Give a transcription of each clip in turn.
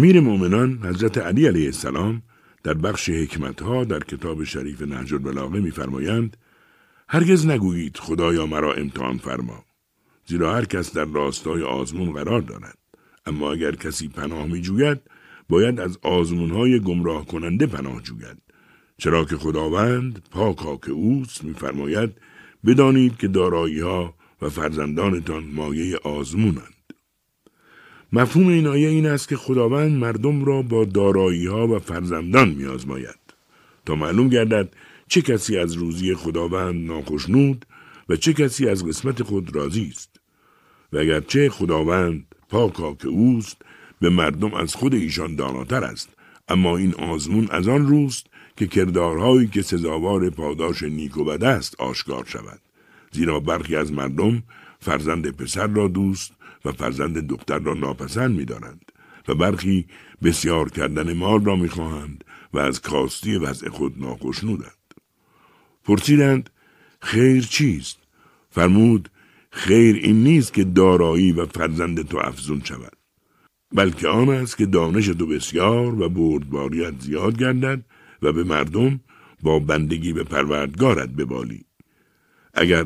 امیر مؤمنان حضرت علی علیه السلام در بخش حکمتها در کتاب شریف نهج البلاغه میفرمایند هرگز نگویید خدایا مرا امتحان فرما زیرا هر کس در راستای آزمون قرار دارد. اما اگر کسی پناه می جوید باید از آزمونهای گمراه کننده پناه جوید. چرا که خداوند پاکا که اوست میفرماید بدانید که دارایی ها و فرزندانتان مایه آزمونند. مفهوم این آیه این است که خداوند مردم را با دارایی ها و فرزندان میآزماید. تا معلوم گردد چه کسی از روزی خداوند ناخشنود و چه کسی از قسمت خود راضی است. و اگرچه خداوند پاکا که اوست به مردم از خود ایشان داناتر است. اما این آزمون از آن روست که کردارهایی که سزاوار پاداش نیک و بد است آشکار شود. زیرا برخی از مردم فرزند پسر را دوست و فرزند دختر را ناپسند می دارند و برخی بسیار کردن مال را می خواهند و از کاستی وضع خود ناخشنودند. پرسیدند خیر چیست؟ فرمود خیر این نیست که دارایی و فرزند تو افزون شود بلکه آن است که دانش تو بسیار و بردباریت زیاد گردد و به مردم با بندگی به پروردگارت ببالی اگر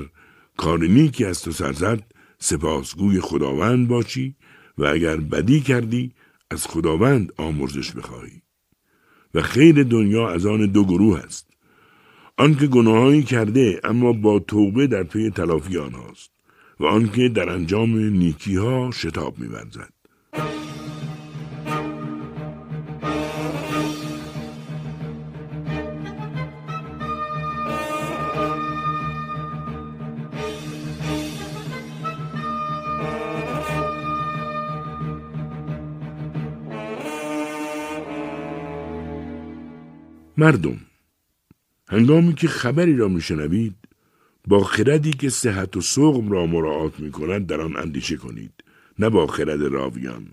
کار نیکی از تو سرزد سپاسگوی خداوند باشی و اگر بدی کردی از خداوند آمرزش بخواهی. و خیر دنیا از آن دو گروه است. آنکه گناهایی کرده اما با توبه در پی تلافی آنهاست. و آنکه در انجام نیکی ها شتاب میورزد. مردم هنگامی که خبری را میشنوید با خردی که صحت و سقم را مراعات می کند در آن اندیشه کنید. نه با خرد راویان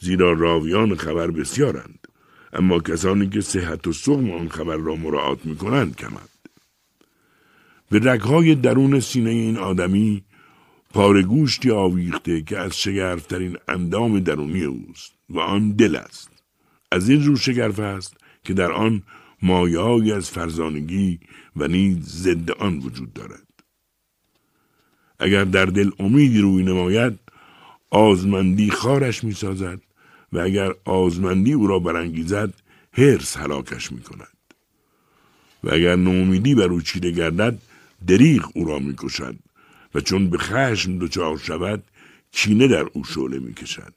زیرا راویان خبر بسیارند اما کسانی که صحت و سقم آن خبر را مراعات می کنند کمند. به رگهای درون سینه این آدمی پارگوشتی آویخته که از شگرفترین اندام درونی اوست و آن دل است. از این رو شگرف است که در آن مایههایی از فرزانگی و نیز ضد آن وجود دارد. اگر در دل امیدی روی نماید آزمندی خارش می سازد و اگر آزمندی او را برانگیزد هرس هلاکش می کند و اگر نومیدی بر او چیده گردد دریغ او را می کشد و چون به خشم دچار شود کینه در او شعله می کشد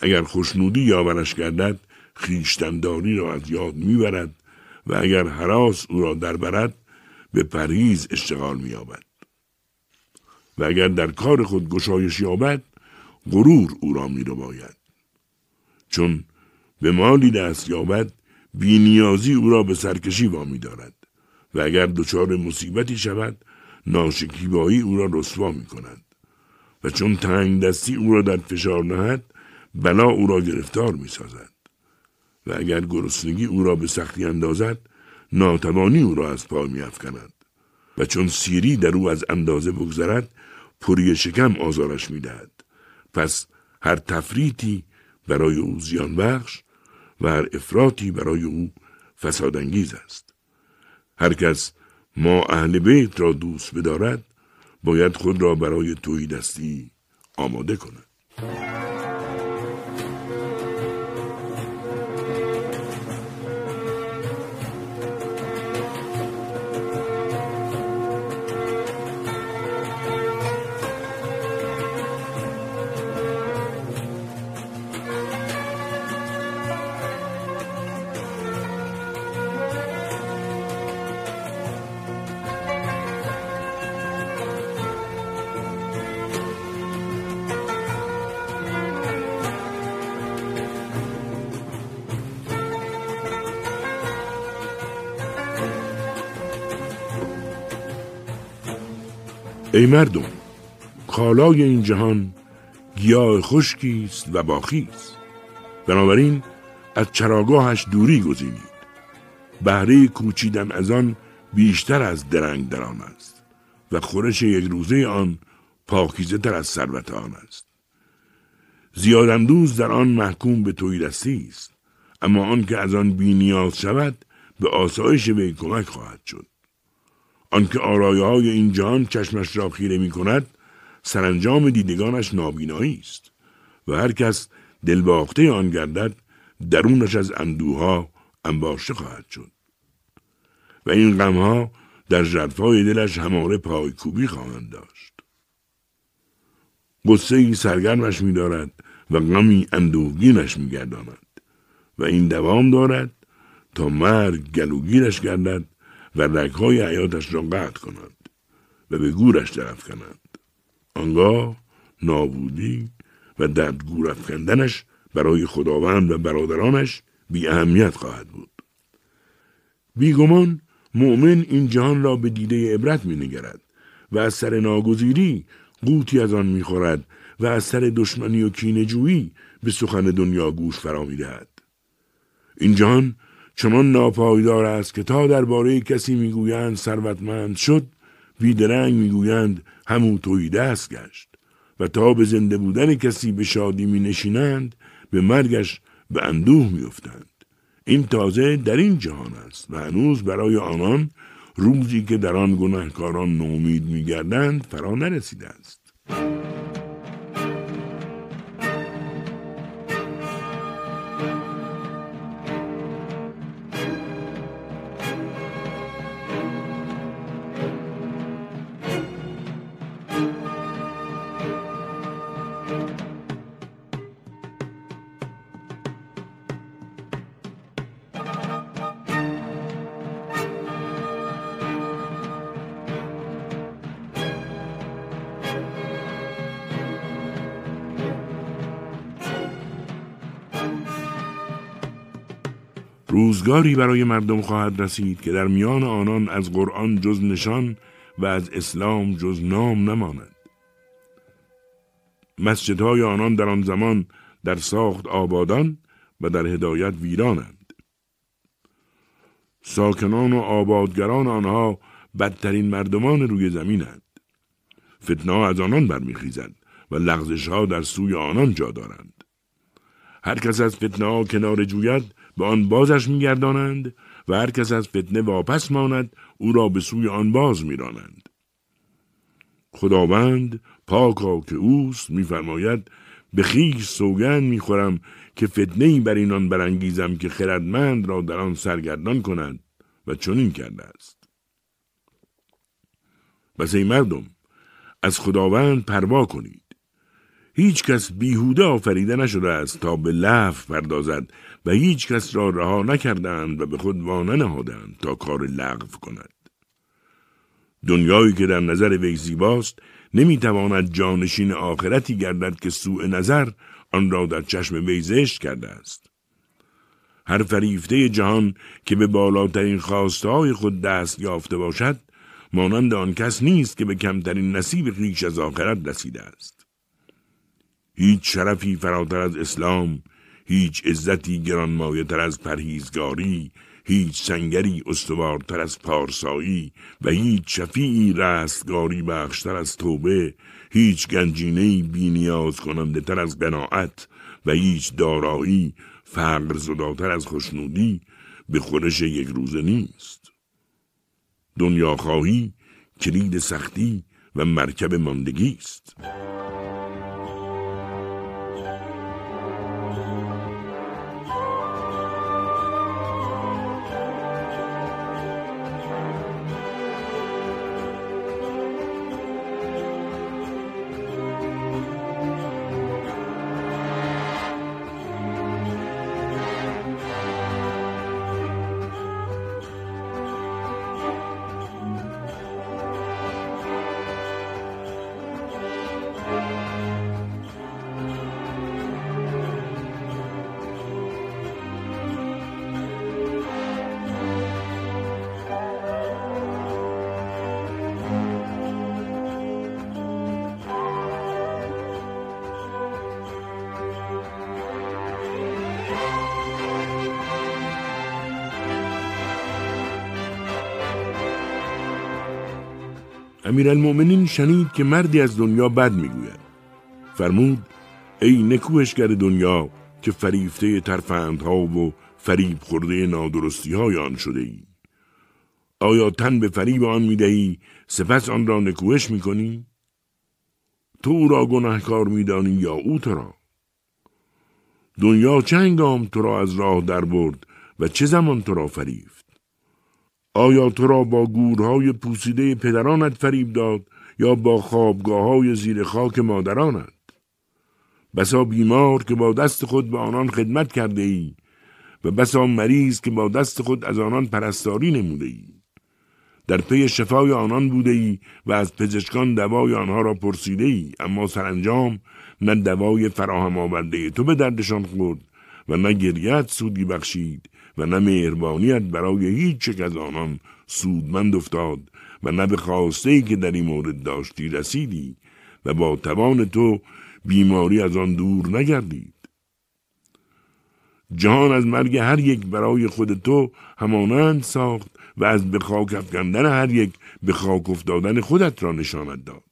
اگر خوشنودی یاورش گردد خیشتنداری را از یاد می‌برد و اگر حراس او را در برد به پریز اشتغال مییابد و اگر در کار خود گشایش یابد غرور او را باید. چون به مالی دست یابد بینیازی او را به سرکشی وامی دارد و اگر دچار مصیبتی شود ناشکیبایی او را رسوا می کند و چون تنگ دستی او را در فشار نهد بلا او را گرفتار می سازد. و اگر گرسنگی او را به سختی اندازد ناتوانی او را از پای میافکند و چون سیری در او از اندازه بگذرد پری شکم آزارش می‌دهد. پس هر تفریتی برای او زیان بخش و هر افراطی برای او فسادانگیز است. هر کس ما اهل بیت را دوست بدارد باید خود را برای توی دستی آماده کند. ای مردم کالای این جهان گیاه خشکی است و باخی است. بنابراین از چراگاهش دوری گزینید. بهره کوچیدن از آن بیشتر از درنگ در آن است و خورش یک روزه آن پاکیزه تر از ثروت آن است. زیادندوز در آن محکوم به توی دستی است اما آن که از آن بینیاز شود به آسایش وی کمک خواهد شد. آنکه آرایه های این جهان چشمش را خیره می کند سرانجام دیدگانش نابینایی است و هر کس دلباخته آن گردد درونش از اندوها انباشته خواهد شد. و این غمها در جرفای دلش هماره پایکوبی خواهند داشت. قصه ای سرگرمش می دارد و غمی اندوهگینش می گرداند و این دوام دارد تا مرگ گلوگیرش گردد و رگهای حیاتش را قطع کنند و به گورش درف کنند. آنگاه نابودی و درد گور افکندنش برای خداوند و برادرانش بی اهمیت خواهد بود. بیگمان مؤمن این جهان را به دیده عبرت می نگرد و از سر ناگزیری قوتی از آن می خورد و از سر دشمنی و کینجویی به سخن دنیا گوش فرا می دهد. این جهان چنان ناپایدار است که تا درباره کسی می‌گویند ثروتمند شد بیدرنگ می‌گویند همو توی دست گشت و تا به زنده بودن کسی به شادی می نشینند به مرگش به اندوه میافتند. این تازه در این جهان است و هنوز برای آنان روزی که در آن گناهکاران نومید میگردند فرا نرسیده است. روزگاری برای مردم خواهد رسید که در میان آنان از قرآن جز نشان و از اسلام جز نام نماند. مسجدهای آنان در آن زمان در ساخت آبادان و در هدایت ویرانند. ساکنان و آبادگران آنها بدترین مردمان روی زمینند. فتنه از آنان برمیخیزد و لغزش ها در سوی آنان جا دارند. هر کس از فتنه ها کنار جوید به آن بازش میگردانند و هر کس از فتنه واپس ماند او را به سوی آن باز میرانند. خداوند پاکا که اوست میفرماید به خیش سوگند می‌خورم که فتنه ای بر اینان برانگیزم که خردمند را در آن سرگردان کند و چنین کرده است. پس ای مردم از خداوند پروا کنید. هیچ کس بیهوده آفریده نشده است تا به لف پردازد و هیچ کس را رها نکردند و به خود وانه نهادند تا کار لغو کند. دنیایی که در نظر وی زیباست نمی‌تواند جانشین آخرتی گردد که سوء نظر آن را در چشم وی زشت کرده است. هر فریفته جهان که به بالاترین خواسته خود دست یافته باشد مانند آن کس نیست که به کمترین نصیب خیش از آخرت رسیده است. هیچ شرفی فراتر از اسلام هیچ عزتی گرانمایه تر از پرهیزگاری هیچ سنگری استوارتر از پارسایی و هیچ شفیعی رستگاری بخشتر از توبه هیچ گنجینه بینیاز کننده تر از قناعت و هیچ دارایی فقر زداتر از خوشنودی به خورش یک روزه نیست. دنیا خواهی کلید سختی و مرکب ماندگی است. امیرالمؤمنین شنید که مردی از دنیا بد می‌گوید. فرمود ای نکوهشگر دنیا که فریفته ترفندها و فریب خورده نادرستی های آن شده ای آیا تن به فریب آن می‌دهی؟ سپس آن را نکوهش می‌کنی؟ تو او را گناهکار میدانی یا او تو را؟ دنیا چه تو را از راه در برد و چه زمان تو را فریفت آیا تو را با گورهای پوسیده پدرانت فریب داد یا با خوابگاه های زیر خاک مادرانت؟ بسا بیمار که با دست خود به آنان خدمت کرده ای و بسا مریض که با دست خود از آنان پرستاری نموده ای. در پی شفای آنان بوده ای و از پزشکان دوای آنها را پرسیده ای اما سرانجام نه دوای فراهم آورده تو به دردشان خورد و نه گریت سودی بخشید و نه مهربانیت برای هیچ یک از آنان سودمند افتاد و نه به خواسته که در این مورد داشتی رسیدی و با توان تو بیماری از آن دور نگردید. جهان از مرگ هر یک برای خود تو همانند ساخت و از به خاک افکندن هر یک به خاک افتادن خودت را نشانت داد.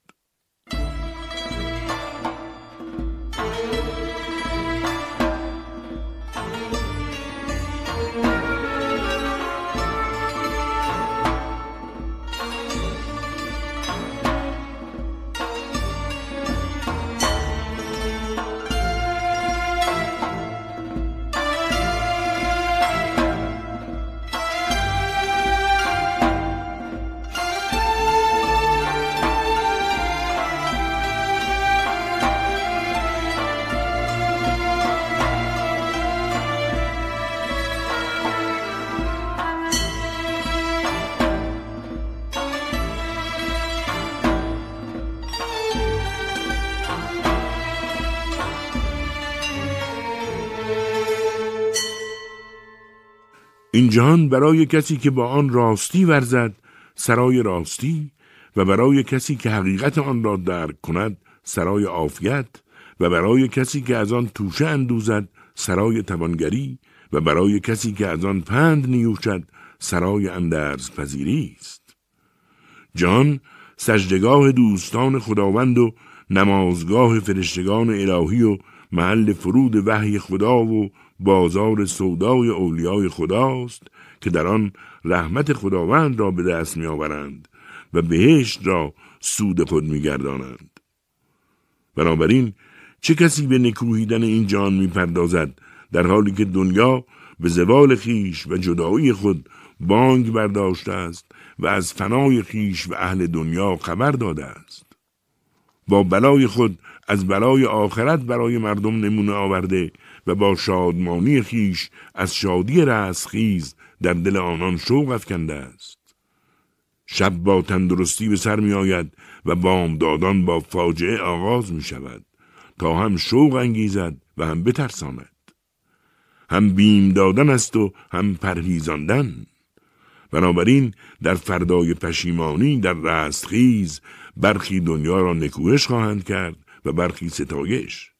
جهان برای کسی که با آن راستی ورزد سرای راستی و برای کسی که حقیقت آن را درک کند سرای عافیت و برای کسی که از آن توشه اندوزد سرای توانگری و برای کسی که از آن پند نیوشد سرای اندرز پذیری است. جان سجدگاه دوستان خداوند و نمازگاه فرشتگان الهی و محل فرود وحی خدا و بازار سودای اولیای خداست که در آن رحمت خداوند را به دست میآورند و بهشت را سود خود میگردانند. بنابراین چه کسی به نکوهیدن این جان می‌پردازد در حالی که دنیا به زوال خیش و جدایی خود بانگ برداشته است و از فنای خیش و اهل دنیا خبر داده است؟ با بلای خود از بلای آخرت برای مردم نمونه آورده و با شادمانی خیش از شادی رسخیز در دل آنان شوق افکنده است. شب با تندرستی به سر می آید و بامدادان با فاجعه آغاز می شود تا هم شوق انگیزد و هم بترساند. هم بیم دادن است و هم پرهیزاندن. بنابراین در فردای پشیمانی در رستخیز برخی دنیا را نکوهش خواهند کرد و برخی ستایش.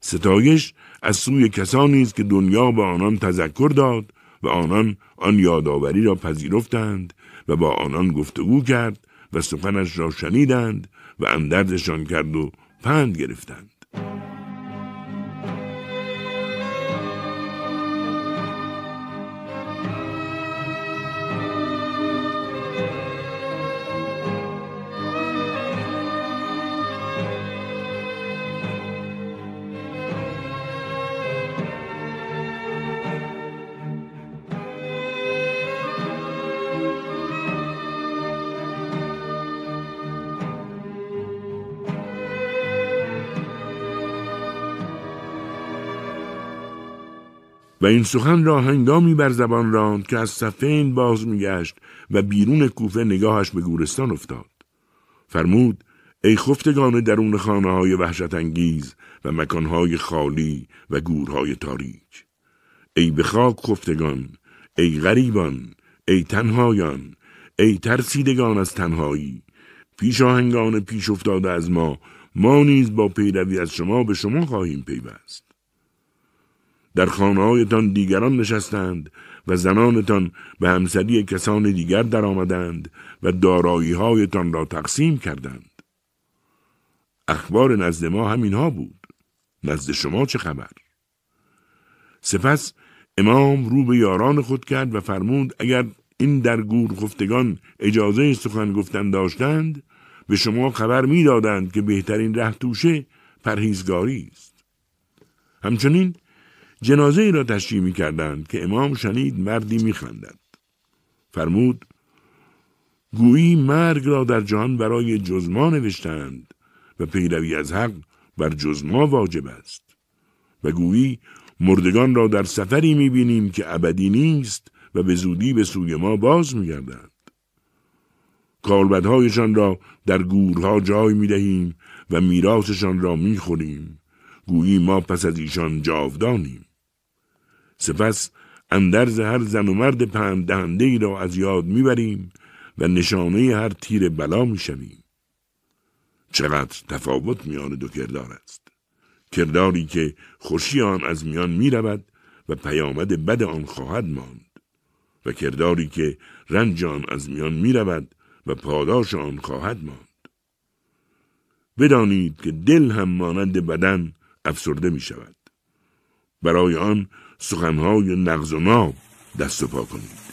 ستایش از سوی کسانی است که دنیا به آنان تذکر داد و آنان آن یادآوری را پذیرفتند و با آنان گفتگو کرد و سخنش را شنیدند و اندردشان کرد و پند گرفتند. و این سخن را هنگامی بر زبان راند که از صفین باز میگشت و بیرون کوفه نگاهش به گورستان افتاد. فرمود ای خفتگان درون خانه های وحشت انگیز و مکانهای خالی و گورهای تاریک. ای به خاک خفتگان ای غریبان ای تنهایان ای ترسیدگان از تنهایی. پیش آهنگان پیش افتاده از ما ما نیز با پیروی از شما به شما خواهیم پیوست. در خانههایتان دیگران نشستند و زنانتان به همسری کسان دیگر درآمدند و دارایی هایتان را تقسیم کردند. اخبار نزد ما همینها بود. نزد شما چه خبر؟ سپس امام رو به یاران خود کرد و فرمود اگر این در گور خفتگان اجازه سخن گفتن داشتند به شما خبر می‌دادند که بهترین ره توشه پرهیزگاری است. همچنین جنازه ای را تشریح می کردند که امام شنید مردی می خندد. فرمود گویی مرگ را در جهان برای جزما نوشتند و پیروی از حق بر جزما واجب است و گویی مردگان را در سفری می بینیم که ابدی نیست و به زودی به سوی ما باز می گردند. کالبدهایشان را در گورها جای می دهیم و میراثشان را می خوریم. گویی ما پس از ایشان جاودانیم. سپس اندرز هر زن و مرد پند دهنده ای را از یاد می‌بریم و نشانه هر تیر بلا می‌شویم. چقدر تفاوت میان دو کردار است. کرداری که خوشی آن از میان می رود و پیامد بد آن خواهد ماند و کرداری که رنج آن از میان می رود و پاداش آن خواهد ماند. بدانید که دل هم مانند بدن افسرده می شود. برای آن سخنهای نغز و ناب دست و پا کنید.